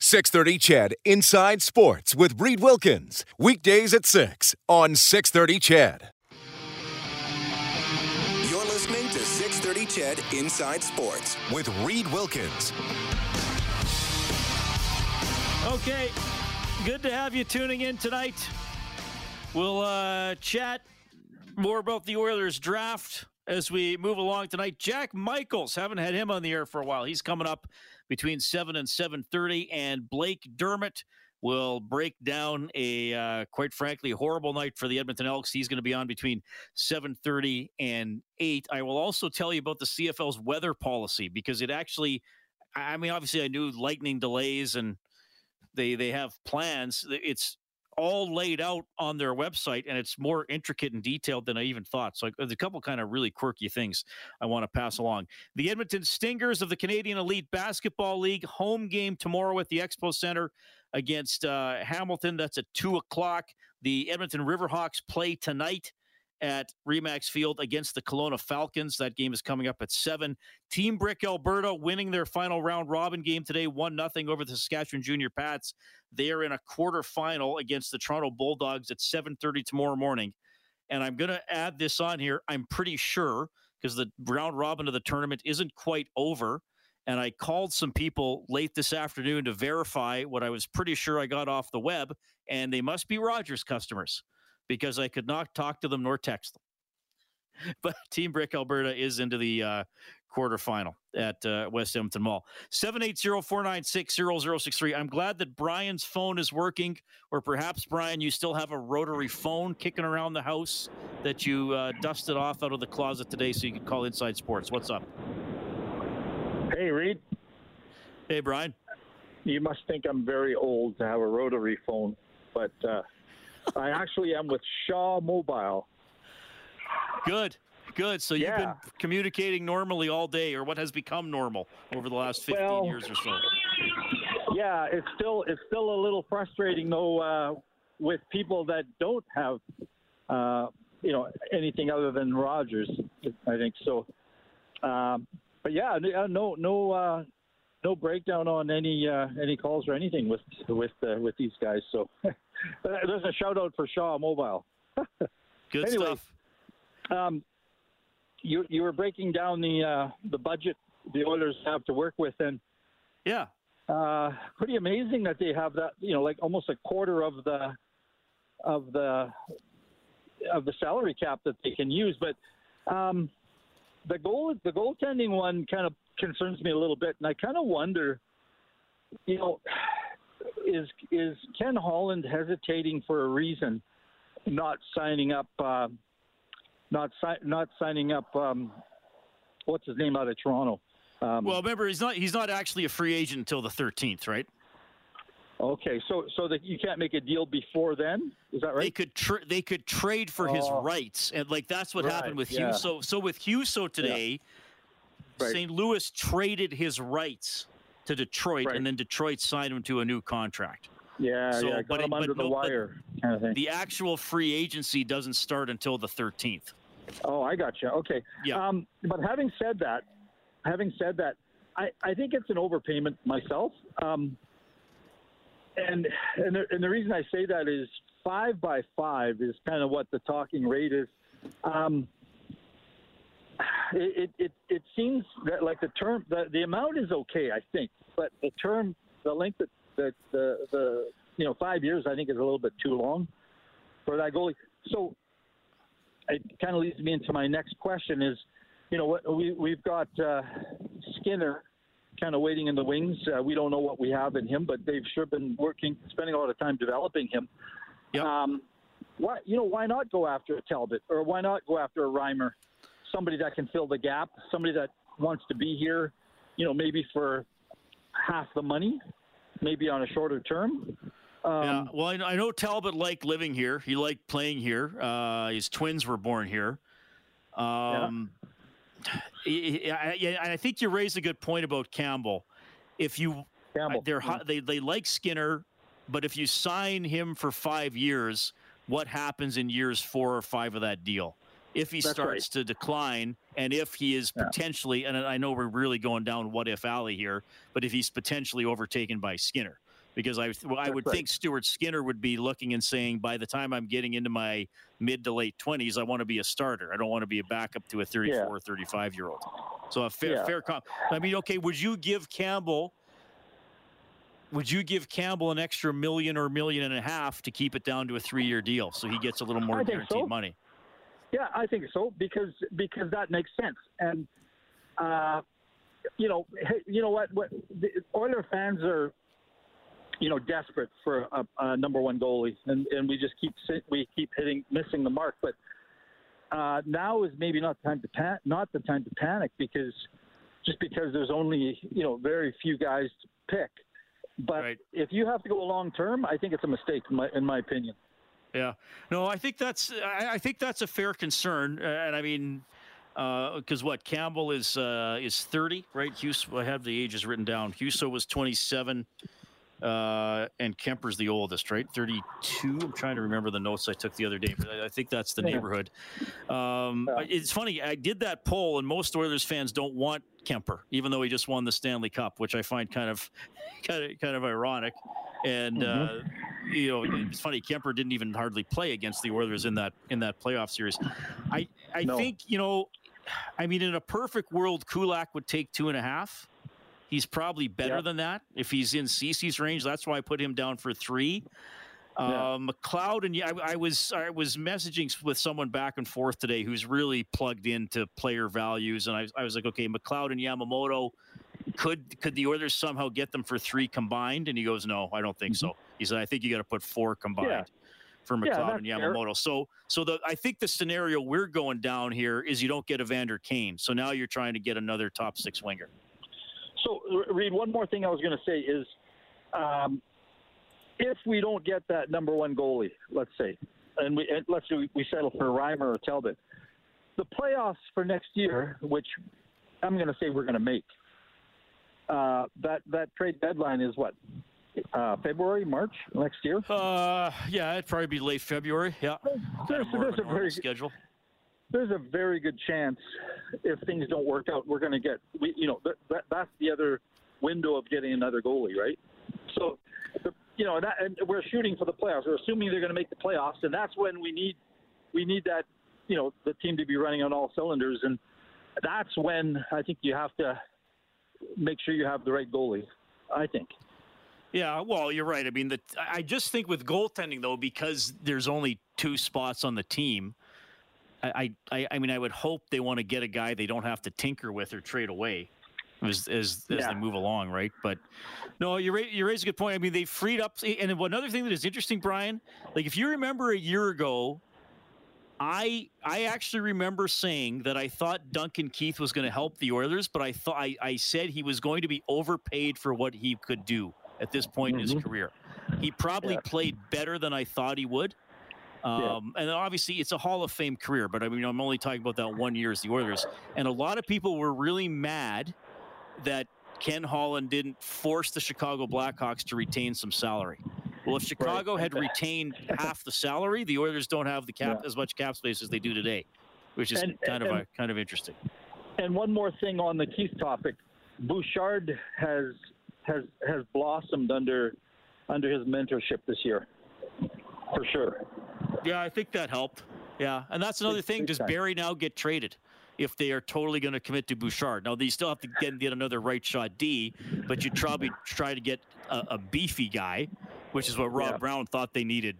630 CHED Inside Sports with Reed Wilkins. Weekdays at 6 on 630 CHED. You're listening to 630 CHED Inside Sports with Reed Wilkins. Okay, good to have you tuning in tonight. We'll uh, chat more about the Oilers draft as we move along tonight. Jack Michaels, haven't had him on the air for a while. He's coming up between 7 and 7.30 and blake dermott will break down a uh, quite frankly horrible night for the edmonton elks. He's going to be on between 7.30 and 8 i will also tell you about the cfl's weather policy because it actually i mean obviously i knew lightning delays and they they have plans. It's all laid out on their website and it's more intricate and detailed than I even thought. So there's a couple kind of really quirky things I want to pass along. The Edmonton Stingers of the Canadian Elite Basketball League home game tomorrow at the Expo Center against uh, Hamilton. That's at two o'clock. The Edmonton Riverhawks play tonight at Remax Field against the Kelowna Falcons. That game is coming up at seven. Team Brick Alberta winning their final round robin game today, one nothing over the Saskatchewan Junior Pats. They are in a quarterfinal against the Toronto Bulldogs at 7:30 tomorrow morning. And I'm going to add this on here. I'm pretty sure because the round robin of the tournament isn't quite over. And I called some people late this afternoon to verify what I was pretty sure I got off the web, and they must be Rogers customers because I could not talk to them nor text them. But Team Brick Alberta is into the uh, quarterfinal at uh, West Edmonton Mall. 780-496-0063. I'm glad that Brian's phone is working, or perhaps, Brian, you still have a rotary phone kicking around the house that you uh, dusted off out of the closet today so you can call Inside Sports. What's up? Hey, Reed. Hey, Brian. You must think I'm very old to have a rotary phone, but uh, I actually am with Shaw Mobile. Good, good. So you've been communicating normally all day, or what has become normal over the last 15 well, years or so. Yeah, it's still it's still a little frustrating though uh, with people that don't have uh, you know anything other than Rogers. I think so. Um, but yeah, no no uh, no breakdown on any uh, any calls or anything with with uh, with these guys. So there's a shout out for Shaw Mobile. Good anyway, stuff. Um, you you were breaking down the uh, the budget the Oilers have to work with, and yeah, uh, pretty amazing that they have that. You know, like almost a quarter of the of the of the salary cap that they can use, but. Um, the goal the goaltending one kind of concerns me a little bit, and I kind of wonder, you know, is is Ken Holland hesitating for a reason, not signing up, uh, not si- not signing up, um, what's his name out of Toronto? Um, well, remember he's not he's not actually a free agent until the 13th, right? Okay, so so that you can't make a deal before then, is that right? They could tra- they could trade for his oh. rights, and like that's what right, happened with yeah. So so with Husso today, yeah. right. St. Louis traded his rights to Detroit, right. and then Detroit signed him to a new contract. Yeah, so, yeah, but, him but under no, the wire kind of thing. The actual free agency doesn't start until the 13th. Oh, I got you. Okay. Yeah. Um, but having said that, having said that, I, I think it's an overpayment myself. Um, and and the, and the reason I say that is five by five is kind of what the talking rate is. Um, it, it it seems that like the term the, the amount is okay, I think, but the term the length that the, the the you know five years I think is a little bit too long for that goalie. So it kind of leads me into my next question: is you know we we've got uh, Skinner kind of waiting in the wings. Uh, we don't know what we have in him, but they've sure been working, spending a lot of time developing him. Yep. Um, why, you know, why not go after a Talbot or why not go after a Reimer? Somebody that can fill the gap, somebody that wants to be here, you know, maybe for half the money, maybe on a shorter term. Um, yeah. Well, I, I know Talbot liked living here. He liked playing here. Uh, his twins were born here. Um, yeah. yeah, I think you raised a good point about Campbell. If you, Campbell, they're yeah. they they like Skinner, but if you sign him for five years, what happens in years four or five of that deal? If he That's starts to decline, and if he is Yeah. potentially, and I know we're really going down what if alley here, but if he's potentially overtaken by Skinner, because I well, I would right. think Stuart Skinner would be looking and saying, by the time I'm getting into my mid to late 20s, I want to be a starter. I don't want to be a backup to a 34 Yeah. or 35 year old. So a fair Yeah. fair comp. I mean, okay, would you give Campbell? Would you give Campbell an extra million or million and a half to keep it down to a three year deal so he gets a little more guaranteed so. money? Yeah, I think so because because that makes sense. And uh, you know, you know what? What the Oiler fans are, you know, desperate for a, a number one goalie, and and we just keep we keep hitting missing the mark. But uh, now is maybe not the time to pan- not the time to panic because just because there's only you know very few guys to pick. But Right. if you have to go long term, I think it's a mistake in my in my opinion. Yeah, no, I think that's I, I think that's a fair concern, uh, and I mean, because what Campbell is uh, is thirty, right? Hughes, I have the ages written down. Husso was twenty seven, uh, and Kemper's the oldest, right? Thirty two. I'm trying to remember the notes I took the other day, but I, I think that's the Yeah. neighborhood. Um, Yeah. It's funny. I did that poll, and most Oilers fans don't want Kemper, even though he just won the Stanley Cup, which I find kind of kind of kind of ironic. And uh, you know, it's funny. Kemper didn't even hardly play against the Oilers in that in that playoff series. I I No. think you know, I mean, in a perfect world, Kulak would take two and a half. He's probably better Yeah. than that if he's in CC's range. That's why I put him down for three. Yeah. Uh, McLeod and I, I was I was messaging with someone back and forth today who's really plugged into player values, and I, I was like, okay, McLeod and Yamamoto, could could the Oilers somehow get them for three combined? And he goes, no, I don't think so. He said, I think you got to put four combined Yeah. for Yeah, McLeod and that's fair. Yamamoto. So so the I think the scenario we're going down here is you don't get Evander Kane, so now you're trying to get another top six winger. So, Reed, one more thing I was going to say is, um, if we don't get that number one goalie, let's say, and we and let's say we- we settle for Reimer or Talbot, the playoffs for next year, which I'm going to say we're going to make, uh, that that trade deadline is what uh, February, March next year. Uh, yeah, it'd probably be late February. Yeah, There's, of more of there's a very schedule. there's a very good chance if things don't work out, we're going to get we you know that, that that's the other window of getting another goalie, right? So, the, you know, that, and we're shooting for the playoffs. We're assuming they're going to make the playoffs, and that's when we need we need that you know the team to be running on all cylinders, and that's when I think you have to make sure you have the right goalie. I think. Yeah, well, you're right. I mean, the, I just think with goaltending though, because there's only two spots on the team. I, I, I mean, I would hope they want to get a guy they don't have to tinker with or trade away as as, as they move along, right? But no, you ra- you raise a good point. I mean, they freed up. And another thing that is interesting, Brian, like if you remember a year ago, I I actually remember saying that I thought Duncan Keith was going to help the Oilers, but I thought I, I said he was going to be overpaid for what he could do at this point in his career. He probably Yeah. played better than I thought he would. Um, And obviously, it's a Hall of Fame career, but I mean, I'm only talking about that one year as the Oilers. And a lot of people were really mad that Ken Holland didn't force the Chicago Blackhawks to retain some salary. Well, if Chicago had retained half the salary, the Oilers don't have the cap Yeah. as much cap space as they do today, which is And- kind of a, kind of interesting. And one more thing on the Keith topic, Bouchard has has has blossomed under under his mentorship this year, for sure. Yeah, I think that helped. Yeah, and that's another thing. Does. Barry now get traded if they are totally going to commit to Bouchard? Now they still have to get, get another right shot D, but you'd probably try to get a, a beefy guy, which is what Rob Yeah. Brown thought they needed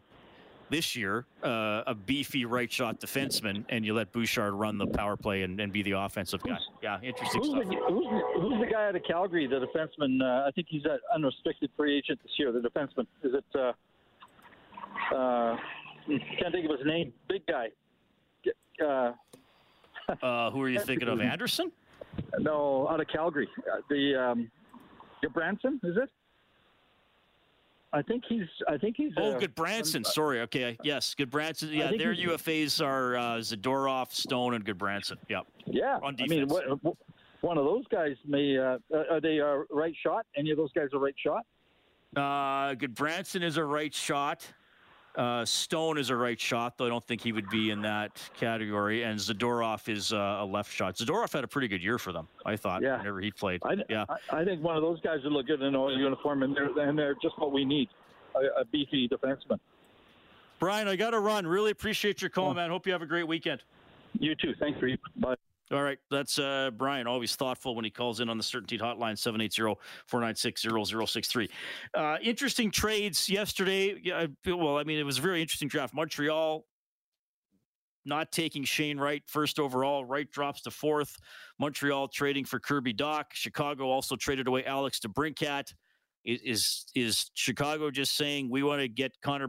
this year. Uh, a beefy right shot defenseman, and you let Bouchard run the power play and, and be the offensive guy. Yeah, interesting Who's stuff. the, who's, the- who's the guy out of Calgary, the defenseman? Uh, I think he's an unrestricted free agent this year. The defenseman is it? Uh, uh, can't think of his name. Big guy. Uh, Uh, who are you thinking of? Anderson? no, out of Calgary. Uh, the um, Branson is it? I think he's. I think he's. Oh, uh, Gudbranson. Sorry. Okay. Yes, Gudbranson. Yeah, their UFAs are uh, Zadorov, Stone, and Gudbranson. Yep. Yeah, on I mean, what, what- one of those guys may. Uh, are they uh, right shot? Any of those guys a right shot? Uh, Gudbranson is a right shot. Uh, Stone is a right shot, though I don't think he would be in that category. And Zadorov is uh, a left shot. Zadorov had a pretty good year for them, I thought, Yeah. whenever he played. I, yeah. I, I think one of those guys would look good in an oil uniform, and they're and they're just what we need, a, a beefy defenseman. Brian, I got to run. Really appreciate your Oh. call, man. Hope you have a great weekend. You too. Thanks for you. Bye. All right, that's uh, Brian, always thoughtful when he calls in on the Certainty Hotline, 780-496-0063. Uh, interesting trades yesterday. Yeah, well, I mean, it was a very interesting draft. Montreal not taking Shane Wright first overall. Wright drops to fourth. Montreal trading for Kirby Dach. Chicago also traded away Alex DeBrincat. Is, is is Chicago just saying we want to get Connor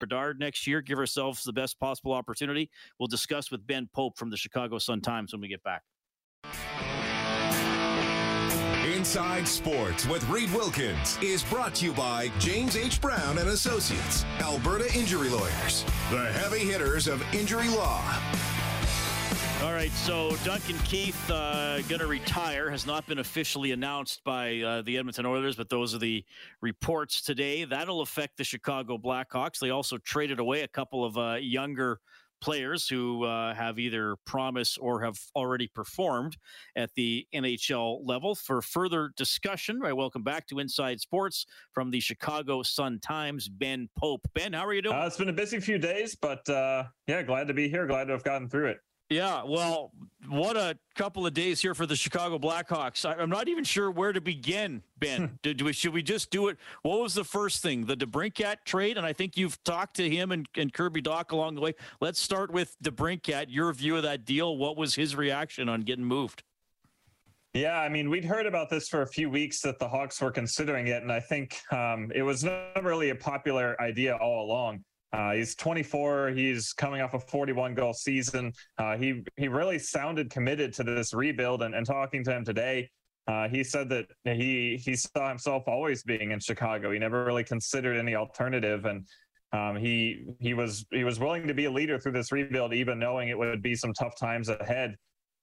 Bedard next year, give ourselves the best possible opportunity. We'll discuss with Ben Pope from the Chicago Sun Times when we get back. Inside Sports with Reed Wilkins is brought to you by James H. Brown and Associates, Alberta Injury Lawyers, the heavy hitters of injury law. All right, so Duncan Keith uh, going to retire has not been officially announced by uh, the Edmonton Oilers, but those are the reports today. That'll affect the Chicago Blackhawks. They also traded away a couple of uh, younger players who uh, have either promise or have already performed at the NHL level. For further discussion, I welcome back to Inside Sports from the Chicago Sun Times, Ben Pope. Ben, how are you doing? Uh, it's been a busy few days, but uh, yeah, glad to be here. Glad to have gotten through it. Yeah, well, what a couple of days here for the Chicago Blackhawks. I, I'm not even sure where to begin, Ben. do, do we, should we just do it? What was the first thing? The DeBrincat trade, and I think you've talked to him and, and Kirby Dach along the way. Let's start with DeBrincat. Your view of that deal. What was his reaction on getting moved? Yeah, I mean, we'd heard about this for a few weeks that the Hawks were considering it, and I think um, it was not really a popular idea all along. Uh, he's 24. He's coming off a 41 goal season. Uh, he he really sounded committed to this rebuild. And, and talking to him today, uh, he said that he he saw himself always being in Chicago. He never really considered any alternative, and um, he he was he was willing to be a leader through this rebuild, even knowing it would be some tough times ahead.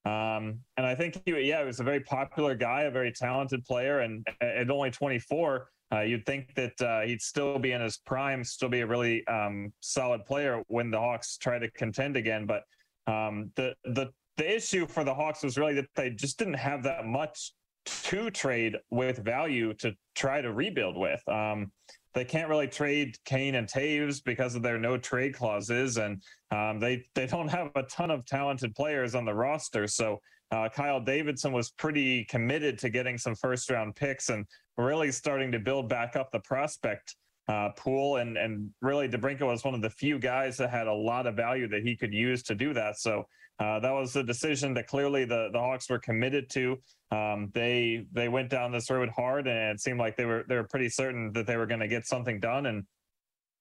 Um, and I think he, yeah, he was a very popular guy, a very talented player, and at only 24. Uh, you'd think that uh, he'd still be in his prime, still be a really um, solid player when the Hawks try to contend again. But um, the the the issue for the Hawks was really that they just didn't have that much to trade with value to try to rebuild with. Um, they can't really trade Kane and Toews because of their no trade clauses, and um, they they don't have a ton of talented players on the roster. So uh, Kyle Davidson was pretty committed to getting some first round picks and really starting to build back up the prospect uh, pool. And and really, DeBrincat was one of the few guys that had a lot of value that he could use to do that. So uh, that was the decision that clearly the the Hawks were committed to. Um, they they went down this road hard, and it seemed like they were they were pretty certain that they were going to get something done. And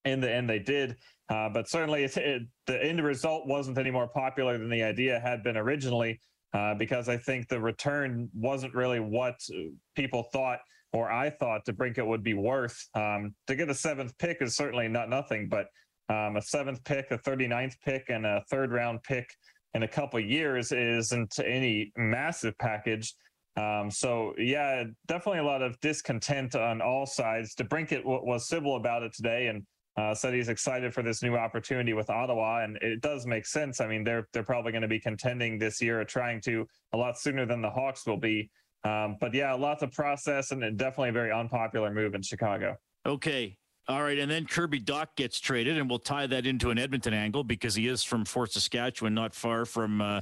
in the end, they did. Uh, but certainly, it, it, the end result wasn't any more popular than the idea had been originally. Uh, because I think the return wasn't really what people thought or I thought DeBrincat would be worth. Um, to get a seventh pick is certainly not nothing, but um, a seventh pick, a 39th pick, and a third round pick in a couple years isn't any massive package. Um, so yeah, definitely a lot of discontent on all sides. DeBrincat w- was civil about it today and uh, said he's excited for this new opportunity with Ottawa, and it does make sense. I mean, they're they're probably going to be contending this year, trying to a lot sooner than the Hawks will be. Um, but yeah, lots of process, and definitely a very unpopular move in Chicago. Okay, All right, and then Kirby Dach gets traded, and we'll tie that into an Edmonton angle because he is from Fort Saskatchewan, not far from uh,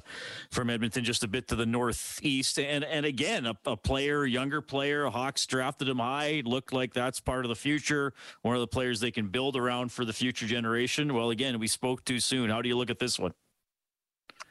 from Edmonton, just a bit to the northeast. And and again, a, a player, younger player, Hawks drafted him high, looked like that's part of the future, one of the players they can build around for the future generation. Well, again, we spoke too soon. How do you look at this one?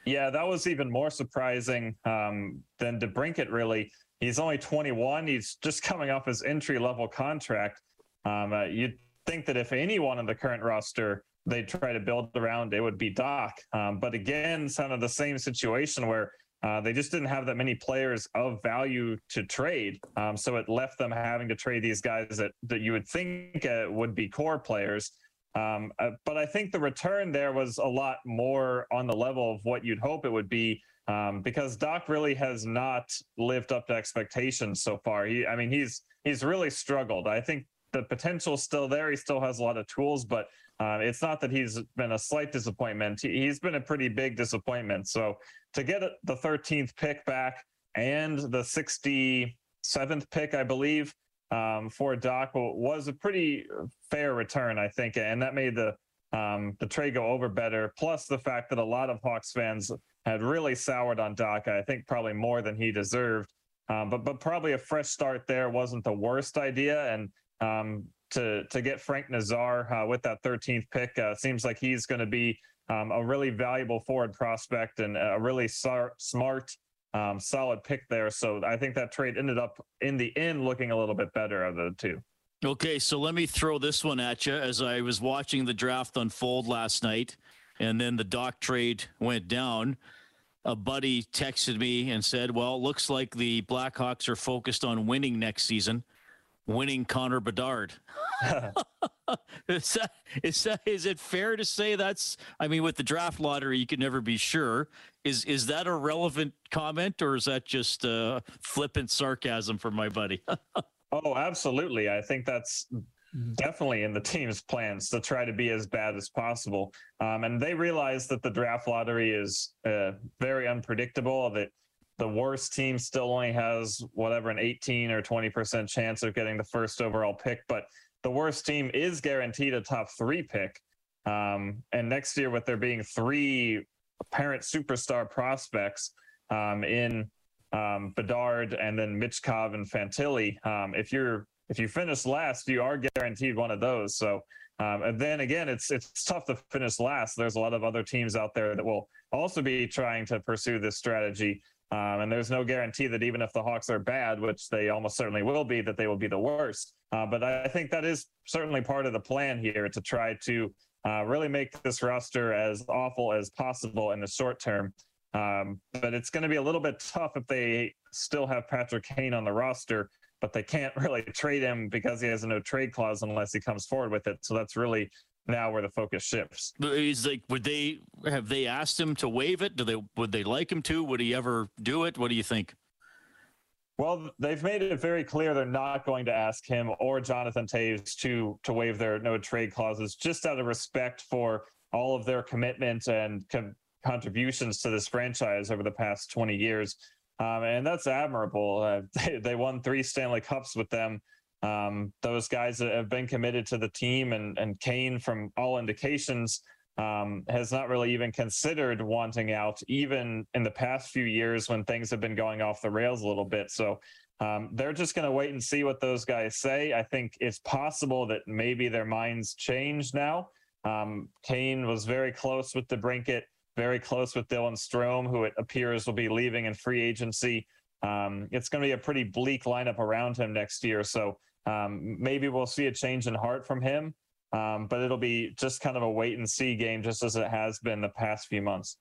Yeah, that was even more surprising um, than DeBrincat. Really, he's only 21. He's just coming off his entry level contract um, uh, you'd think that if anyone in the current roster they try to build around, it would be Dach. Um, but again, kind of the same situation where uh, they just didn't have that many players of value to trade. Um, so it left them having to trade these guys that, that you would think uh, would be core players. Um, uh, but I think the return there was a lot more on the level of what you'd hope it would be um, because Dach really has not lived up to expectations so far. He, I mean, he's he's really struggled. I think the potential's still there. He still has a lot of tools, but uh, it's not that he's been a slight disappointment. He, has been a pretty big disappointment. So to get the 13th pick back and the 67th pick, I believe, um, for Dach was a pretty fair return, I think, and that made the um, the trade go over better. Plus the fact that a lot of Hawks fans had really soured on Dach, I think probably more than he deserved. Um, but but probably a fresh start there wasn't the worst idea, and um, to to get Frank Nazar uh, with that 13th pick. Uh, seems like he's going to be um, a really valuable forward prospect and a really smart, um, solid pick there. So I think that trade ended up in the end looking a little bit better of the two. Okay, so let me throw this one at you as I was watching the draft unfold last night, and then the Dach trade went down. A buddy texted me and said, "Well, looks like the Blackhawks are focused on winning next season." Winning Connor Bedard. is, that, is, that, is it fair to say that's? I mean, with the draft lottery, you can never be sure. Is is that a relevant comment, or is that just uh, flippant sarcasm from my buddy? oh, absolutely. I think that's definitely in the team's plans to try to be as bad as possible. Um, and they realize that the draft lottery is uh, very unpredictable. That the worst team still only has whatever an 18 or 20% chance of getting the first overall pick, but the worst team is guaranteed a top three pick. Um, and next year, with there being three apparent superstar prospects um, in um, Bedard and then Michkov and Fantilli, um, if you're if you finish last, you are guaranteed one of those. So, um, and then again, it's it's tough to finish last. There's a lot of other teams out there that will also be trying to pursue this strategy. Um, and there's no guarantee that even if the Hawks are bad, which they almost certainly will be, that they will be the worst. Uh, but I think that is certainly part of the plan here to try to uh, really make this roster as awful as possible in the short term. Um, but it's going to be a little bit tough if they still have Patrick Kane on the roster, but they can't really trade him because he has a no trade clause unless he comes forward with it. So that's really now where the focus shifts. He's like, would they have they asked him to waive it? Do they would they like him to? Would he ever do it? What do you think? Well, they've made it very clear they're not going to ask him or Jonathan Toews to to waive their no trade clauses, just out of respect for all of their commitment and com- contributions to this franchise over the past 20 years. Um, and that's admirable. Uh, they, they won three Stanley Cups with them um, those guys have been committed to the team, and and Kane, from all indications, um, has not really even considered wanting out, even in the past few years when things have been going off the rails a little bit. So um, they're just going to wait and see what those guys say. I think it's possible that maybe their minds change now. Um, Kane was very close with DeBrincat, very close with Dylan Strome, who it appears will be leaving in free agency. Um, it's going to be a pretty bleak lineup around him next year. So um, maybe we'll see a change in heart from him, um, but it'll be just kind of a wait and see game, just as it has been the past few months.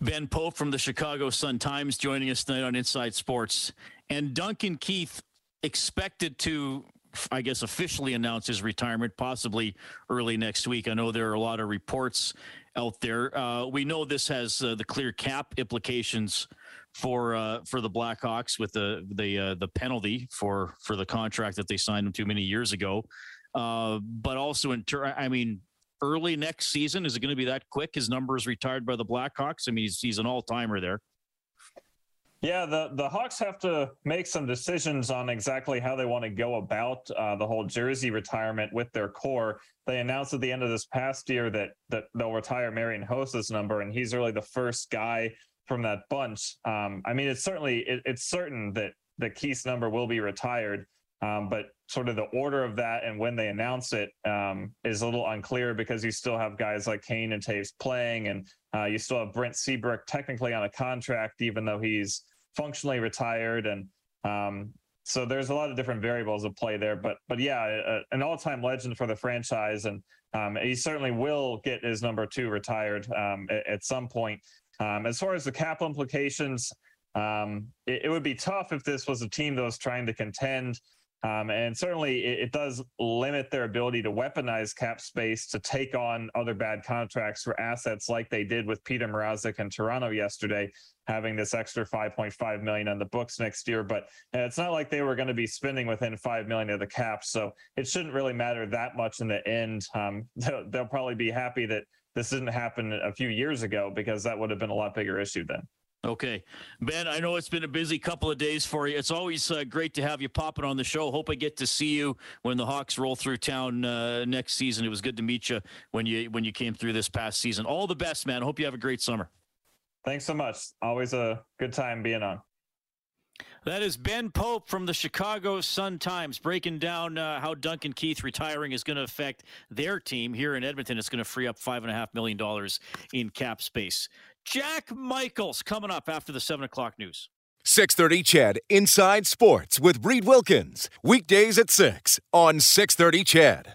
Ben Pope from the Chicago Sun Times joining us tonight on Inside Sports. And Duncan Keith expected to, I guess, officially announce his retirement, possibly early next week. I know there are a lot of reports out there. Uh, we know this has uh, the clear cap implications for uh, for the Blackhawks with the the uh, the penalty for for the contract that they signed him to many years ago. Uh, but also in ter- I mean, early next season is it going to be that quick? His number is retired by the Blackhawks. I mean, he's he's an all timer there. Yeah, the, the Hawks have to make some decisions on exactly how they want to go about uh, the whole jersey retirement with their core. They announced at the end of this past year that that they'll retire Marian Hossa's number, and he's really the first guy from that bunch. Um, I mean, it's certainly it, it's certain that the Keith's number will be retired, um, but sort of the order of that and when they announce it um, is a little unclear because you still have guys like Kane and Toews playing, and uh, you still have Brent Seabrook technically on a contract, even though he's functionally retired, and um, so there's a lot of different variables at play there. But but yeah, a, an all-time legend for the franchise, and um, he certainly will get his number two retired um, at, at, some point. Um, as far as the cap implications, um, it, it, would be tough if this was a team that was trying to contend. Um, and certainly it, it, does limit their ability to weaponize cap space to take on other bad contracts for assets like they did with Petr Mrazek in Toronto yesterday, having this extra 5.5 million on the books next year. But uh, it's not like they were going to be spending within 5 million of the cap. So it shouldn't really matter that much in the end. Um, they'll, they'll probably be happy that this didn't happen a few years ago because that would have been a lot bigger issue then. Okay. Ben, I know it's been a busy couple of days for you. It's always uh, great to have you popping on the show. Hope I get to see you when the Hawks roll through town uh, next season. It was good to meet you when you when you came through this past season. All the best, man. Hope you have a great summer. Thanks so much. Always a good time being on. That is Ben Pope from the Chicago Sun Times breaking down uh, how Duncan Keith retiring is going to affect their team here in Edmonton. It's going to free up $5.5 million in cap space. Jack Michaels coming up after the 7 o'clock news. 630 CHED Inside Sports with Reed Wilkins. Weekdays at 6 on 630 CHED.